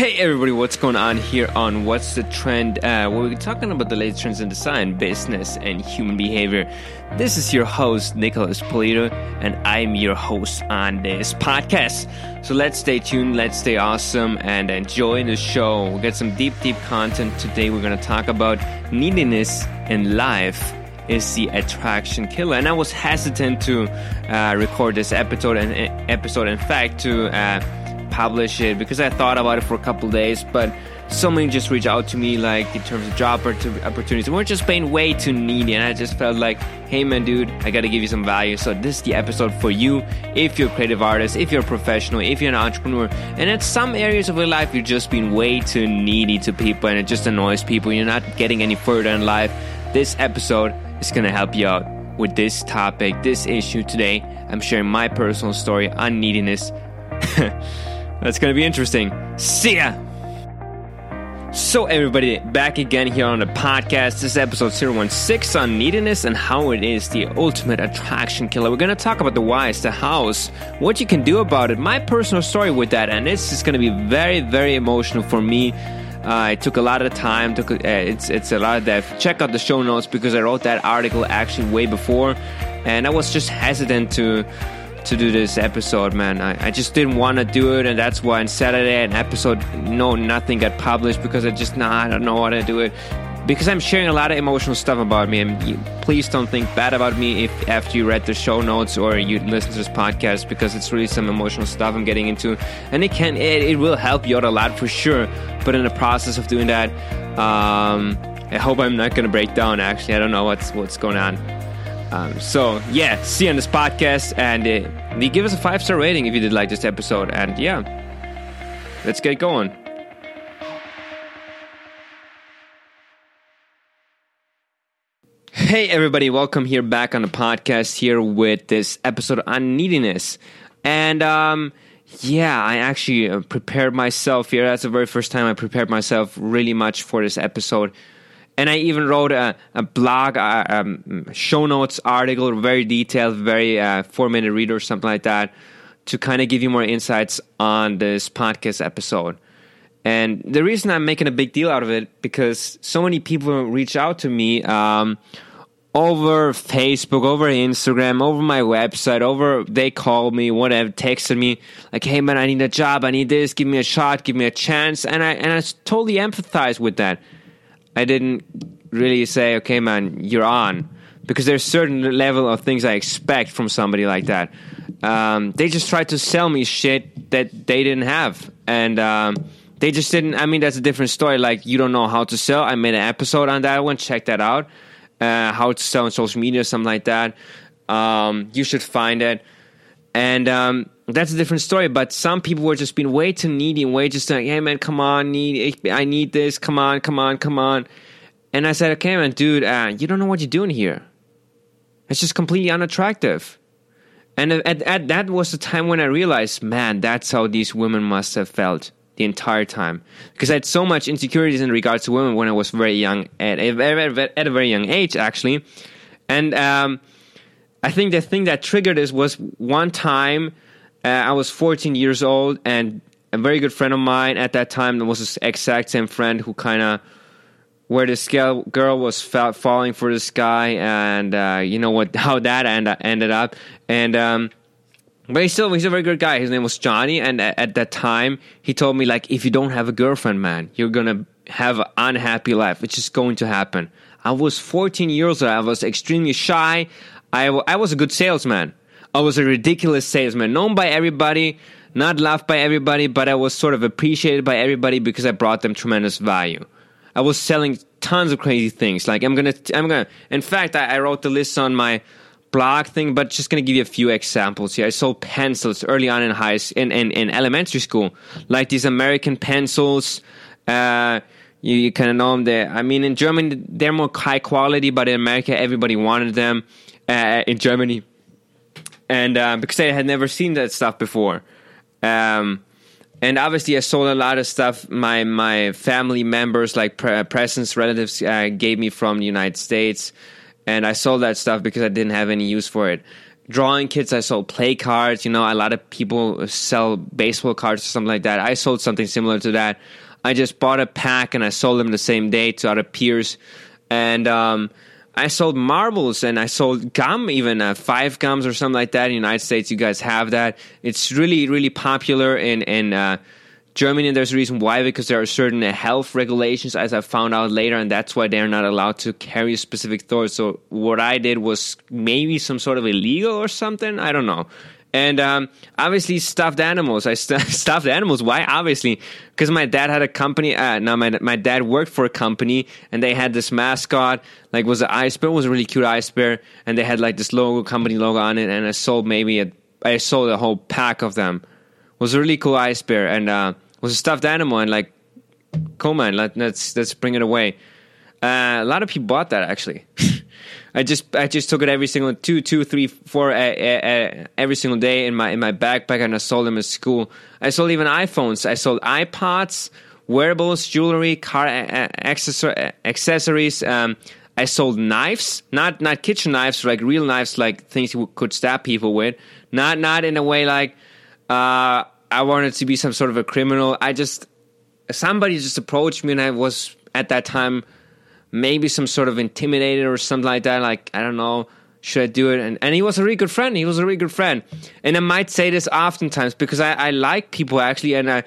Hey everybody, what's going on here on What's the Trend? Uh, we're talking about the latest trends in design, business, and human behavior. This is your host, Nicholas Polito, and I'm your host on this podcast. So let's stay tuned, let's stay awesome, and enjoy the show. We'll get some deep, deep content today. We're going to talk about neediness in life is the attraction killer. And I was hesitant to uh, record this episode, and episode, in fact, to uh, publish it because I thought about it for a couple days, but so many just reached out to me like in terms of job opportunities. And we're just being way too needy and i just felt like hey man dude i gotta give you some value. So this is the episode for you if you're a creative artist if you're a professional if you're an entrepreneur. And at some areas of your life you're just being way too needy to people and it just annoys people. You're not getting any further in life. This episode is gonna help you out with this topic this issue today. I'm sharing my personal story on neediness That's going to be interesting. See ya! So, everybody, back again here on the podcast. This is episode 016 on neediness and how it is the ultimate attraction killer. We're going to talk about the whys, the hows, what you can do about it, my personal story with that, and this is going to be very, very emotional for me. Uh, it took a lot of time. Took uh, it's it's a lot of depth. Check out the show notes because I wrote that article actually way before, and I was just hesitant to to do this episode, man. I, I just didn't want to do it, and that's why on Saturday an episode, no, nothing got published because I just nah, I don't know how to do it. Because I'm sharing a lot of emotional stuff about me, and you, please don't think bad about me if after you read the show notes or you listen to this podcast, because it's really some emotional stuff I'm getting into, and it can it, it will help you out a lot for sure. But in the process of doing that, um, I hope I'm not gonna break down. Actually, I don't know what's what's going on. Um, so yeah, see you on this podcast, and uh, give us a five star rating if you did like this episode. And yeah, let's get going. Hey everybody, welcome here back on the podcast here with this episode on neediness. And um, yeah, I actually uh, prepared myself here. That's the very first time I prepared myself really much for this episode and I even wrote a, a blog, a, um, show notes article, very detailed, very uh, four minute read or something like that, to kind of give you more insights on this podcast episode. And the reason I'm making a big deal out of it because so many people reach out to me um, over Facebook, over Instagram, over my website, over they call me, whatever, texted me like, "Hey man, I need a job, I need this, give me a shot, give me a chance," and I and I totally empathize with that I didn't really say, okay, man, you're on. Because there's certain level of things I expect from somebody like that. Um, they just tried to sell me shit that they didn't have. And um, they just didn't. I mean, that's a different story. Like, you don't know how to sell. I made an episode on that one. Check that out. Uh, how to sell on social media, or something like that. Um, you should find it. And um, that's a different story. But some people were just being way too needy and way just like, hey man, come on, need I need this, come on, come on, come on. And I said, okay, man, dude, uh, you don't know what you're doing here. It's just completely unattractive. And at, at, that was the time when I realized, man, that's how these women must have felt the entire time. Because I had so much insecurities in regards to women when I was very young, at, a very, at a very young age, actually. And um, I think the thing that triggered this was one time uh, I was 14 years old, and a very good friend of mine at that time was this exact same friend who kind of where this girl, was fa- falling for this guy, and uh, you know what how that end, ended up, and um, but he's still he's a very good guy. His name was Johnny, and at, at that time he told me like, if you don't have a girlfriend, man, you're gonna have an unhappy life. It's just going to happen. I was 14 years old. I was extremely shy. I, I was a good salesman. I was a ridiculous salesman, known by everybody, not loved by everybody, but I was sort of appreciated by everybody because I brought them tremendous value. I was selling tons of crazy things. Like I'm gonna, I'm gonna. In fact, I, I wrote the list on my blog thing, but just gonna give you a few examples here. I sold pencils early on in high in in, in elementary school, like these American pencils. Uh, you, you kind of know them there. I mean, in Germany they're more high quality, but in America everybody wanted them. Uh, in Germany, and um, because I had never seen that stuff before. Um, and obviously, I sold a lot of stuff. My my family members, like pre- presents, relatives, uh, gave me from the United States, and I sold that stuff because I didn't have any use for it. drawing kits. I sold play cards. You know, a lot of people sell baseball cards or something like that. I sold something similar to that. I just bought a pack and I sold them the same day to other peers. And um, I sold marbles and I sold gum, even uh, five gums or something like that. In the United States, you guys have that. It's really, really popular in in uh, Germany. And there's a reason why, because there are certain health regulations, as I found out later, and that's why they're not allowed to carry specific thoughts. So what I did was maybe some sort of illegal or something. I don't know. And um, obviously, stuffed animals. I st- stuffed animals. Why? Obviously, because my dad had a company. Uh, no, my my dad worked for a company, and they had this mascot. Like, was an ice bear. It was a really cute ice bear, and they had like this logo, company logo on it. And I sold maybe a, I sold a whole pack of them. It was a really cool ice bear, and uh, was a stuffed animal. And like, come on, let, let's let's bring it away. Uh, a lot of people bought that actually. I just I just took it every single two two three four uh, uh, uh, every single day in my in my backpack and I sold them at school. I sold even iPhones. I sold iPods, wearables, jewelry, car accessories. Um, I sold knives, not not kitchen knives, like real knives, like things you could stab people with. Not not in a way like uh, I wanted to be some sort of a criminal. I just somebody just approached me and I was at that time maybe some sort of intimidated or something like that. Like, I don't know, should I do it? And, and he was a really good friend. He was a really good friend. And I might say this oftentimes because I, I like people actually, and I,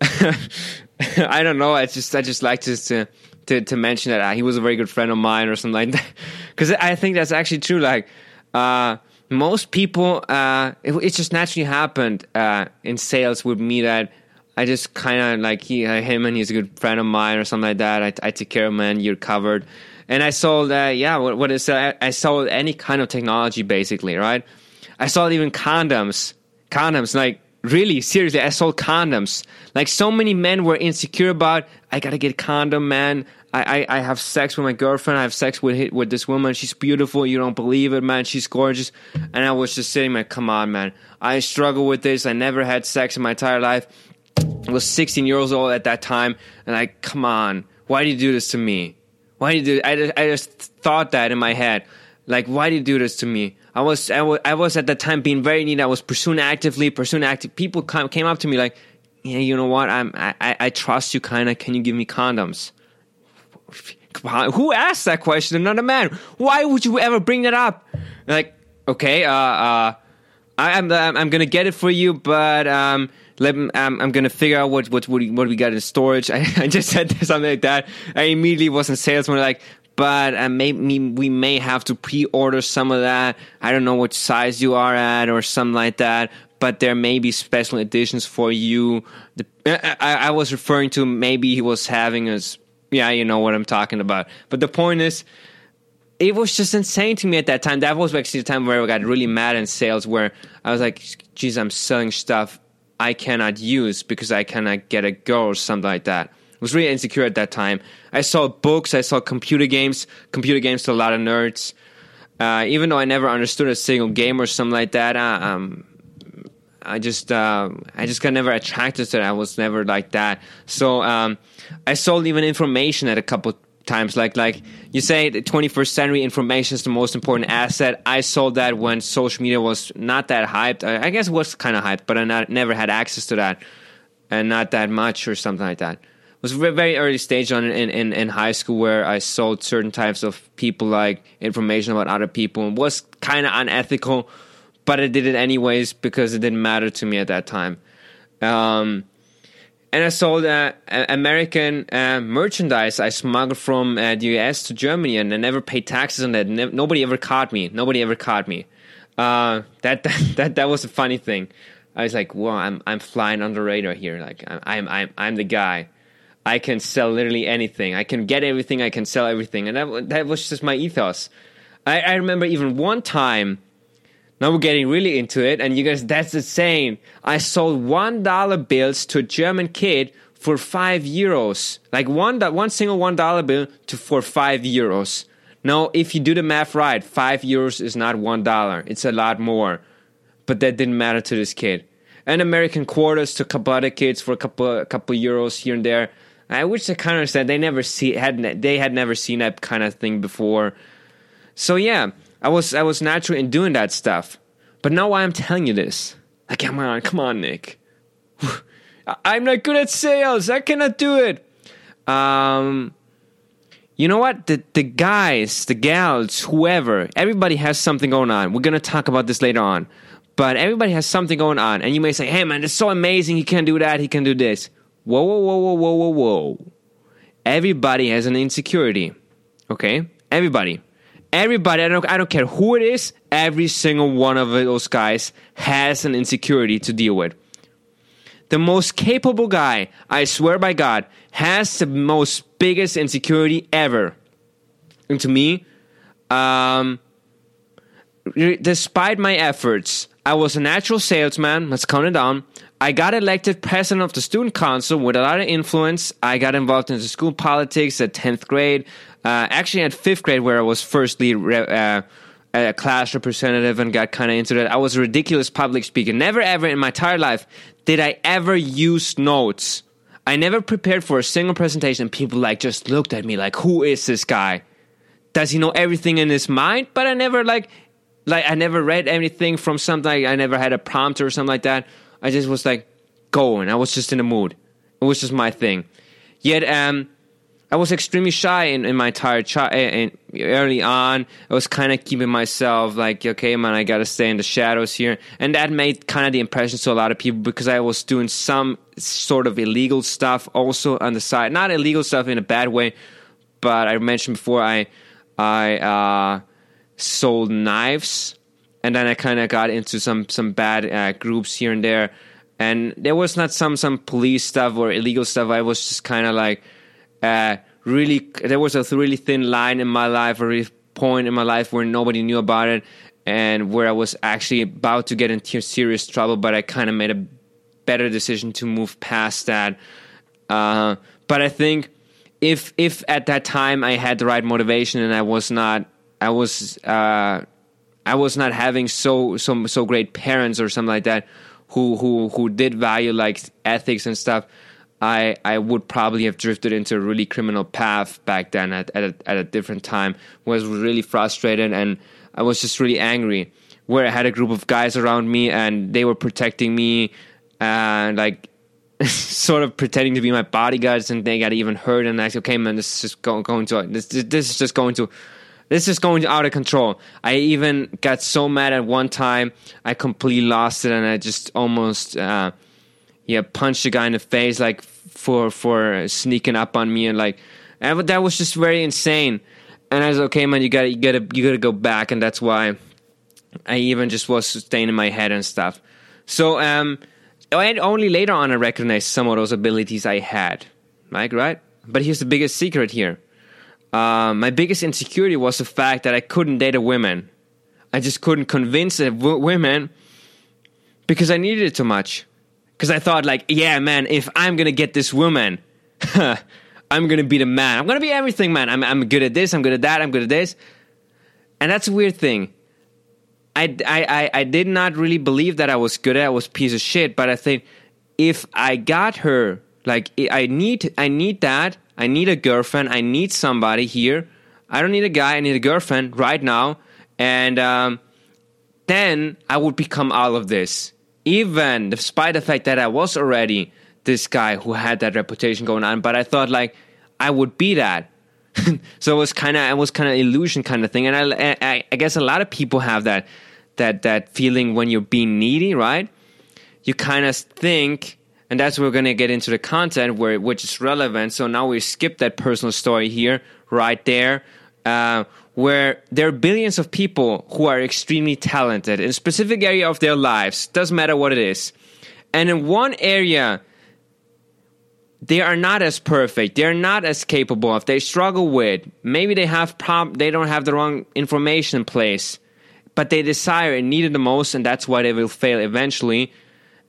I don't know. I just, I just like to, to, to, to mention that uh, he was a very good friend of mine or something like that. Because I think that's actually true. Like, uh, most people, uh, it, it, just naturally happened uh, in sales with me that I just kind of like he, uh, him, and he's a good friend of mine or something like that. I, I take care of him, and you're covered. And I sold, uh, yeah, what, what is uh, I sold any kind of technology basically, right? I sold even condoms, condoms, like really seriously. I sold condoms. Like so many men were insecure about. I gotta get condom, man. I, I, I have sex with my girlfriend. I have sex with with this woman. She's beautiful. You don't believe it, man. She's gorgeous. And I was just sitting, like, come on, man. I struggle with this. I never had sex in my entire life I was 16 years old at that time, and I, come on, why do you do this to me? Why do you do? I just, I just thought that in my head, like, why do you do this to me? I was, I was, I was at that time being very neat. I was pursuing actively, pursuing active. People come, came up to me like, yeah, you know what? I'm, I, I trust you, kind of. Can you give me condoms? Who asked that question? Another man. Why would you ever bring that up? Like, okay, uh, uh, I, I'm, I'm gonna get it for you, but um, let um, I'm gonna figure out what what what we, what we got in storage. I, I just said something like that. I immediately was in salesman like, but uh, maybe we may have to pre-order some of that. I don't know what size you are at or something like that. But there may be special editions for you. The, I, I was referring to maybe he was having us. Yeah, you know what I'm talking about. But the point is, it was just insane to me at that time. That was actually the time where I got really mad in sales, where I was like, "Geez, I'm selling stuff I cannot use because I cannot get a girl or something like that. I was really insecure at that time. I saw books, I saw computer games, computer games to a lot of nerds. Uh, even though I never understood a single game or something like that, uh, um, I just uh, I just got never attracted to it. I was never like that. So um, I sold even information at a couple times. Like like you say, the 21st century information is the most important asset. I sold that when social media was not that hyped. I, I guess it was kind of hyped, but I not, never had access to that, and not that much or something like that. It was very early stage on in, in, in high school where I sold certain types of people like information about other people. and was kind of unethical, but I did it anyways because it didn't matter to me at that time. Um, and I sold uh, American uh, merchandise I smuggled from uh, the US to Germany, and I never paid taxes on that. Ne- nobody ever caught me. Nobody ever caught me. Uh, that, that that that was a funny thing. I was like, "Wow, I'm I'm flying under radar here. Like I'm I'm I'm the guy. I can sell literally anything. I can get everything. I can sell everything." And that that was just my ethos. I, I remember even one time now we're getting really into it, and you guys, that's the insane. I sold one dollar bills to a German kid for five euros, like one one single one dollar bill to for five euros. Now, if you do the math right, five euros is not one dollar; it's a lot more. But that didn't matter to this kid. And American quarters to a kids for a couple a couple euros here and there. I wish I kind of understand they never see had they had never seen that kind of thing before. So yeah, I was I was natural in doing that stuff. But now why I'm telling you this? Like, come on, come on, Nick. I'm not good at sales. I cannot do it. Um, you know what? The the guys, the gals, whoever, everybody has something going on. We're gonna talk about this later on. But everybody has something going on, and you may say, "Hey, man, it's so amazing. He can do that. He can do this." Whoa, whoa, whoa, whoa, whoa, whoa, whoa. Everybody has an insecurity. Okay, everybody, everybody. I don't, I don't care who it is. Every single one of those guys has an insecurity to deal with the most capable guy, I swear by God, has the most biggest insecurity ever. And to me, um, despite my efforts, I was a natural salesman. Let's count it down. I got elected president of the student council with a lot of influence. I got involved in the school politics at 10th grade. Uh, actually, at fifth grade, where I was first lead uh, a class representative and got kind of into that. I was a ridiculous public speaker. Never ever in my entire life did I ever use notes. I never prepared for a single presentation. People like just looked at me like, "Who is this guy? Does he know everything in his mind?" But I never like, like I never read anything from something. I never had a prompt or something like that. I just was like going. I was just in the mood. It was just my thing. Yet, um, I was extremely shy in, in my entire child. And early on, I was kind of keeping myself like, okay, man, I got to stay in the shadows here, and that made kind of the impression to a lot of people because I was doing some sort of illegal stuff also on the side. Not illegal stuff in a bad way, but I mentioned before I I uh, sold knives, and then I kind of got into some some bad uh, groups here and there, and there was not some some police stuff or illegal stuff. I was just kind of like uh, really there was a really thin line in my life, a really point in my life where nobody knew about it, and where I was actually about to get into serious trouble. But I kind of made a better decision to move past that. Uh, but I think if if at that time I had the right motivation and I was not I was uh, I was not having so so so great parents or something like that who who who did value like ethics and stuff I I would probably have drifted into a really criminal path back then at at a, at a different time. Was really frustrated and I was just really angry. Where I had a group of guys around me and they were protecting me and like sort of pretending to be my bodyguards and they got even hurt and I said, okay man, this is just going, going to this this is just going to this is going out of control. I even got so mad at one time I completely lost it and I just almost. Uh, yeah, punched a guy in the face like for for sneaking up on me and like and that was just very insane. And I was like, okay, man. You gotta you gotta you gotta go back, and that's why I even just was staying in my head and stuff. So um, and only later on I recognized some of those abilities I had, like right. But here's the biggest secret here. Uh, my biggest insecurity was the fact that I couldn't date a woman. I just couldn't convince the w- women because I needed it too much because I thought like, yeah, man, if I'm gonna get this woman, I'm gonna be the man. I'm gonna be everything, man. I'm I'm good at this. I'm good at that. I'm good at this. And that's a weird thing. I, I, I did not really believe that I was good at. I was piece of shit. But I think if I got her, like I need I need that. I need a girlfriend. I need somebody here. I don't need a guy. I need a girlfriend right now. And um, then I would become all of this even despite the fact that I was already this guy who had that reputation going on, but I thought like I would be that. so it was kind of it was kind of illusion kind of thing, and I, I, I guess a lot of people have that that that feeling when you're being needy, right? You kind of think, and that's where we're gonna get into the content where which is relevant. So now we skip that personal story here, right there. Uh, where there are billions of people who are extremely talented in a specific area of their lives, doesn't matter what it is. And in one area, they are not as perfect, they're not as capable of, they struggle with, maybe they have prob- they don't have the wrong information in place, but they desire and need it the most, and that's why they will fail eventually.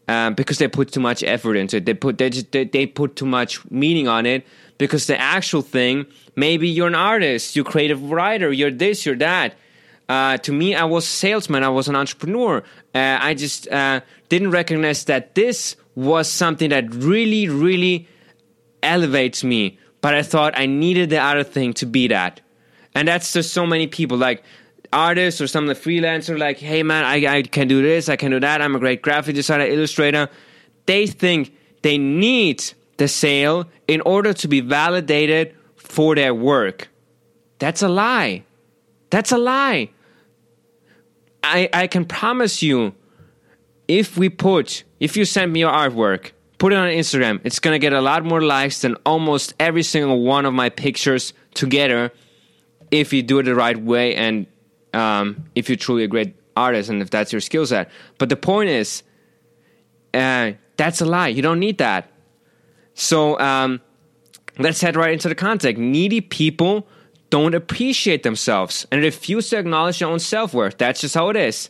Um, because they put too much effort into it, they put they, just, they, they put too much meaning on it, because the actual thing, maybe you're an artist, you're a creative writer, you're this, you're that. Uh, to me, I was a salesman, I was an entrepreneur. Uh, I just uh, didn't recognize that this was something that really, really elevates me. But I thought I needed the other thing to be that. And that's just so many people. Like, artists or some of the freelancers like, hey man, I, I can do this, I can do that, I'm a great graphic designer, illustrator. They think they need the sale in order to be validated for their work. That's a lie. That's a lie. I, I can promise you, if we put, if you send me your artwork, put it on Instagram, it's gonna get a lot more likes than almost every single one of my pictures together if you do it the right way and um, if you're truly a great artist and if that's your skill set. But the point is, uh, that's a lie. You don't need that. So um, let's head right into the context. Needy people don't appreciate themselves and refuse to acknowledge their own self worth. That's just how it is.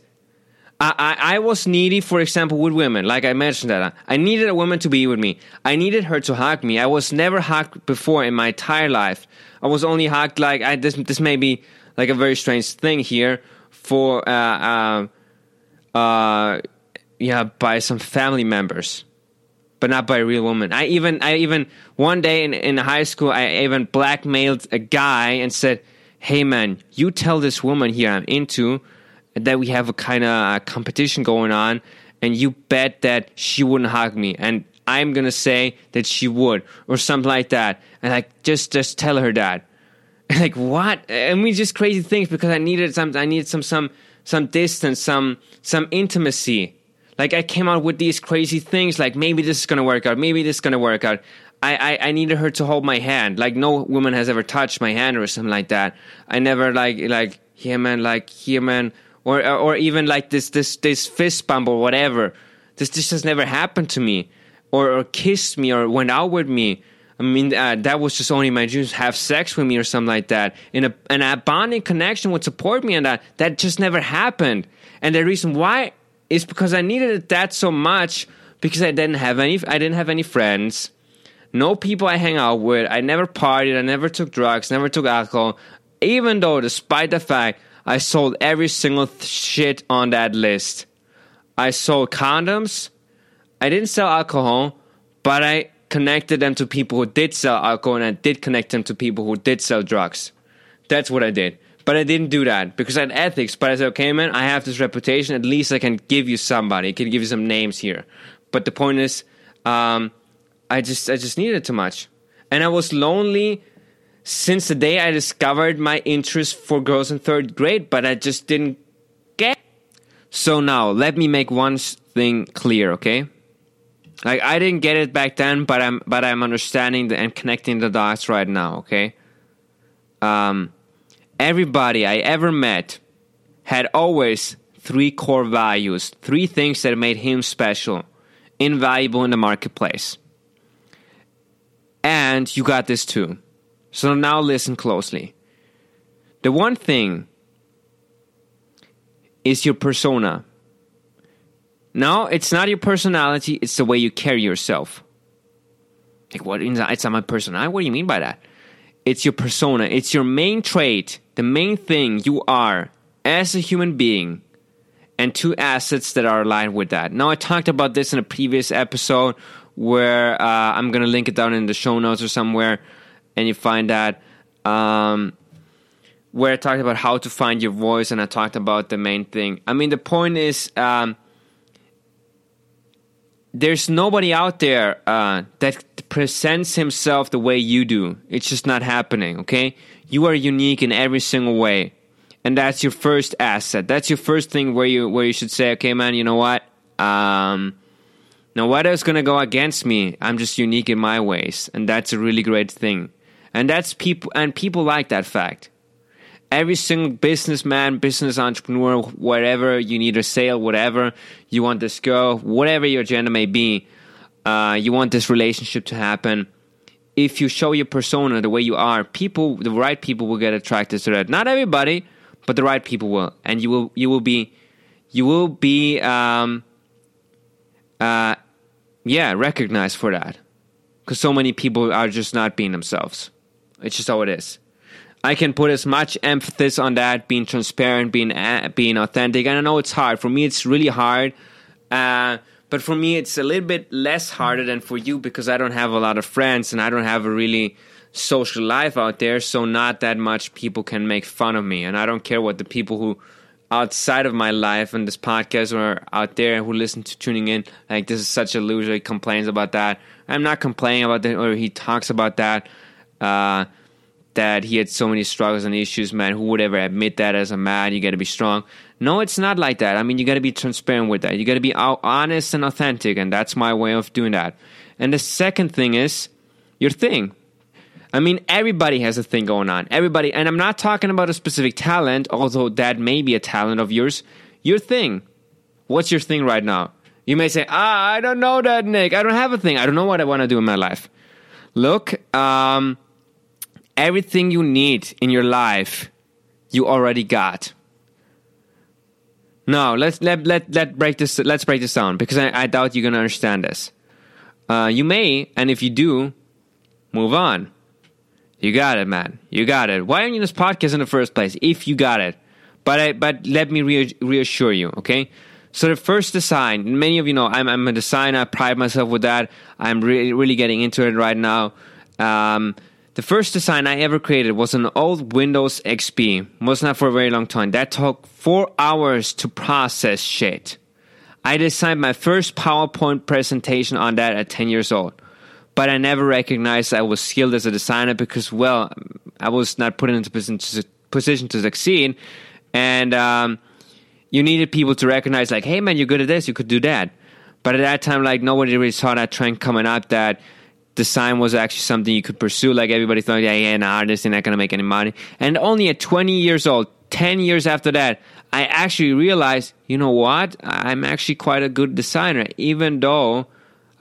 I, I, I, was needy, for example, with women. Like I mentioned that I needed a woman to be with me. I needed her to hug me. I was never hugged before in my entire life. I was only hugged like I, this. This may be like a very strange thing here for uh, uh, uh, yeah by some family members but not by a real woman. I even I even one day in, in high school I even blackmailed a guy and said, "Hey man, you tell this woman here I'm into that we have a kind of uh, competition going on, and you bet that she wouldn't hug me, and I'm gonna say that she would, or something like that, and like just just tell her that." like what? I mean, just crazy things because I needed some. I needed some some some distance, some some intimacy like I came out with these crazy things, like maybe this is gonna work out, maybe this is gonna work out. I, I, I needed her to hold my hand. Like no woman has ever touched my hand or something like that. I never like like here man, like here man, or or even like this this this fist bump or whatever. This this has never happened to me, or or kissed me or went out with me. I mean, uh, that was just only my dreams. Have sex with me or something like that. In a, and a bonding connection would support me, and that that just never happened. And the reason why is because I needed that so much because I didn't have any I didn't have any friends, no people I hang out with. I never partied, I never took drugs, never took alcohol. Even though, despite the fact I sold every single th- shit on that list, I sold condoms. I didn't sell alcohol, but I connected them to people who did sell alcohol, and I did connect them to people who did sell drugs. That's what I did. But I didn't do that because I had ethics. But I said, okay, man, I have this reputation. At least I can give you somebody. I can give you some names here. But the point is, um, I just I just needed too much, and I was lonely since the day I discovered my interest for girls in third grade. But I just didn't get. So now let me make one thing clear, okay? Like I didn't get it back then, but I'm but I'm understanding the, and connecting the dots right now, okay? Um everybody I ever met had always three core values, three things that made him special, invaluable in the marketplace. And you got this too. So now listen closely. The one thing is your persona. No, it's not your personality, it's the way you carry yourself. Like, what? It's not my personality? What do you mean by that? It's your persona, it's your main trait the main thing you are as a human being and two assets that are aligned with that. Now, I talked about this in a previous episode where uh, I'm going to link it down in the show notes or somewhere, and you find that. Um, where I talked about how to find your voice, and I talked about the main thing. I mean, the point is, um, there's nobody out there uh, that presents himself the way you do. It's just not happening, okay? You are unique in every single way. And that's your first asset. That's your first thing where you where you should say, okay, man, you know what? Um, no matter is gonna go against me, I'm just unique in my ways, and that's a really great thing. And that's people, and people like that fact. Every single businessman, business entrepreneur, whatever you need a sale, whatever you want this girl, whatever your agenda may be, uh, you want this relationship to happen if you show your persona the way you are, people, the right people will get attracted to that. Not everybody, but the right people will, and you will, you will be, you will be, um, uh, yeah, recognized for that, because so many people are just not being themselves. It's just how it is. I can put as much emphasis on that, being transparent, being uh, being authentic, and I know it's hard. For me, it's really hard. Uh, but for me, it's a little bit less harder than for you because I don't have a lot of friends and I don't have a really social life out there, so not that much people can make fun of me. And I don't care what the people who outside of my life and this podcast or out there who listen to tuning in, like this is such a loser. He complains about that. I'm not complaining about that, or he talks about that. Uh, that he had so many struggles and issues, man. Who would ever admit that as a man? You got to be strong. No, it's not like that. I mean, you got to be transparent with that. You got to be honest and authentic, and that's my way of doing that. And the second thing is your thing. I mean, everybody has a thing going on. Everybody, and I'm not talking about a specific talent, although that may be a talent of yours. Your thing. What's your thing right now? You may say, ah, I don't know that, Nick. I don't have a thing. I don't know what I want to do in my life. Look, um, everything you need in your life, you already got. Now, let's let let let break this. Let's break this down because I, I doubt you're gonna understand this. Uh, you may, and if you do, move on. You got it, man. You got it. Why are you in this podcast in the first place? If you got it, but I, but let me reassure you, okay? So the first design, many of you know, I'm I'm a designer. I pride myself with that. I'm really really getting into it right now. Um, the first design I ever created was an old Windows XP. Was not for a very long time. That took four hours to process shit. I designed my first PowerPoint presentation on that at 10 years old but I never recognized I was skilled as a designer because, well, I was not put into position to, succeed. And um, you needed people to recognize, like, hey, man, you're good at this, you could do that. But at that time, like, nobody really saw that trend coming up that design was actually something you could pursue. Like, everybody thought, yeah, yeah, an artist, you're not to make any money. And only at 20 years old, 10 years after that, I actually realized, you know what? I'm actually quite a good designer, even though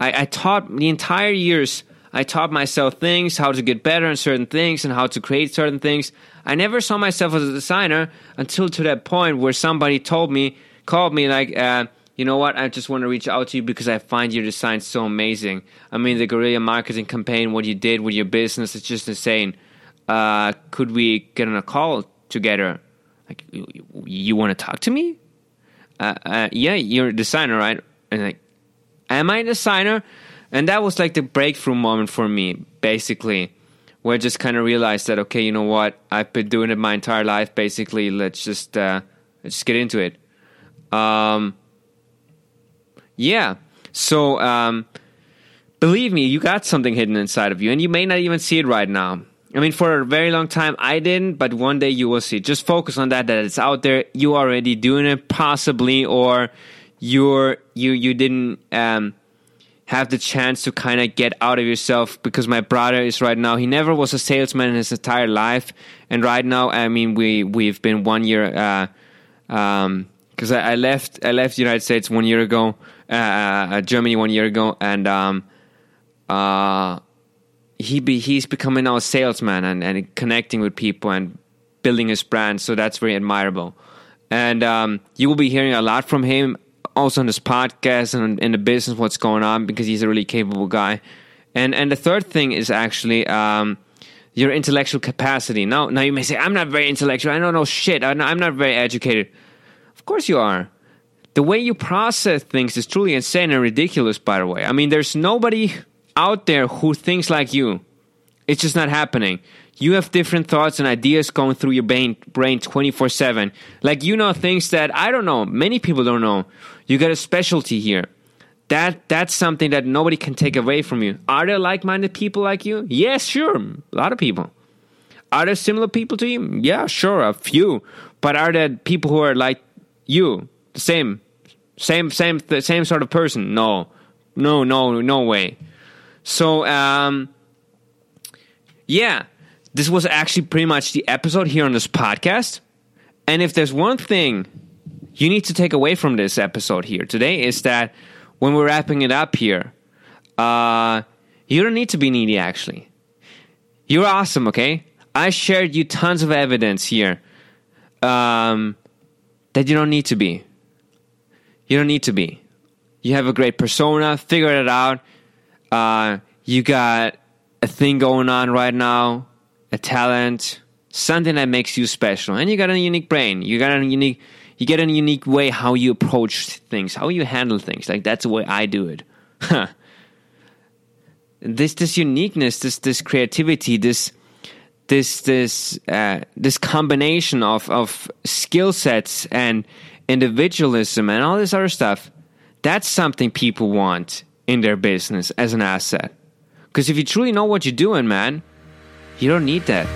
I, I taught the entire years. I taught myself things, how to get better in certain things, and how to create certain things. I never saw myself as a designer until to that point where somebody told me, called me, like, uh, you know what? I just want to reach out to you because I find your design so amazing. I mean, the guerrilla marketing campaign, what you did with your business, it's just insane. Uh, could we get on a call together? Like, you, you want to talk to me? Uh, uh, yeah, you're a designer, right? And like, am I a designer? And that was like the breakthrough moment for me, basically, where I just kind of realized that okay, you know what, I've been doing it my entire life. Basically, let's just uh, let's just get into it. Um, yeah. So um, believe me, you got something hidden inside of you, and you may not even see it right now. I mean, for a very long time, I didn't, but one day you will see. Just focus on that, that it's out there. You already doing it, possibly, or you're you you didn't um, have the chance to kind of get out of yourself because my brother is right now he never was a salesman in his entire life and right now i mean we we've been one year uh, um, because I, I, left I left the United States one year ago, uh, Germany one year ago, and um, uh, he be, he's becoming now a salesman and, and connecting with people and building his brand. So that's very admirable. And um, you will be hearing a lot from him also on this podcast and in the business what's going on because he's a really capable guy. And and the third thing is actually um, your intellectual capacity. Now now you may say I'm not very intellectual. I don't know shit. I'm not, I'm not very educated. Of course you are. The way you process things is truly insane and ridiculous. By the way, I mean there's nobody out there who thinks like you. It's just not happening. You have different thoughts and ideas going through your brain brain 24/7 like you know things that I don't know many people don't know. You got a specialty here. That that's something that nobody can take away from you. Are there like-minded people like you? Yes sure. A lot of people. Are there similar people to you? Yeah sure a few. But are there people who are like you? The same same same the same sort of person no no no no way so um yeah this was actually pretty much the episode here on this podcast. And if there's one thing you need to take away from this episode here today is that when we're wrapping it up here, uh, you don't need to be needy actually. You're awesome, okay? I shared you tons of evidence here um, that you don't need to be. You don't need to be. You have a great persona, figure it out. Uh, you got a thing going on right now a talent, something that makes you special. And you got a unique brain. You got a unique you get a unique way how you approach things, how you handle things. Like that's the way I do it. this this uniqueness, this this creativity, this this this uh, this combination of of skill sets and individualism and all this other stuff. That's something people want in their business as an asset. Because if you truly know what you're doing, man, you don't need that.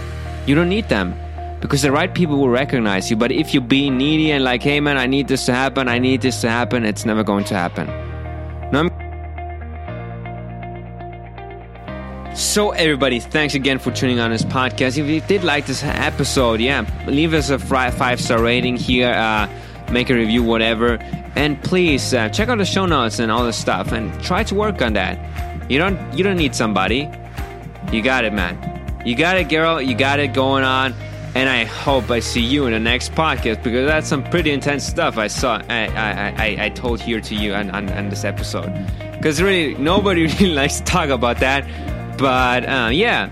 You don't need them because the right people will recognize you. But if you're being needy and like, hey man, I need this to happen, I need this to happen, it's never going to happen. So, everybody, thanks again for tuning on this podcast. If you did like this episode, yeah, leave us a five star rating here, uh, make a review, whatever, and please uh, check out the show notes and all the stuff, and try to work on that. You don't you don't need somebody. You got it, man. You got it, girl. You got it going on. And I hope I see you in the next podcast because that's some pretty intense stuff I saw. I I, I, I told here to you on, on, on this episode. Because really, nobody really likes to talk about that. But uh, yeah,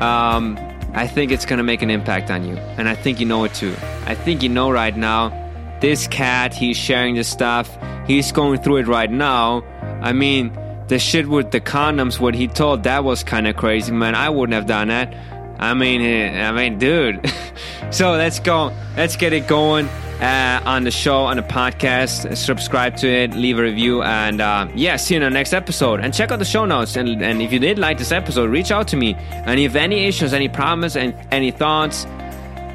um, I think it's gonna make an impact on you, and I think you know it too. I think you know right now. This cat, he's sharing this stuff. He's going through it right now. I mean the shit with the condoms, what he told, that was kind of crazy, man. I wouldn't have done that. I mean, eh, I mean, dude. so let's go. Let's get it going uh, on the show, on the podcast. Subscribe to it, leave a review, and uh, yeah, see you in the next episode. And check out the show notes. And, and if you did like this episode, reach out to me. And if any issues, any problems, and any thoughts,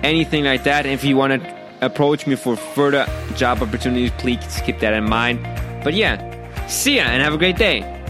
anything like that, if you want to approach me for further job opportunities, please keep that in mind. But yeah, see ya and have a great day.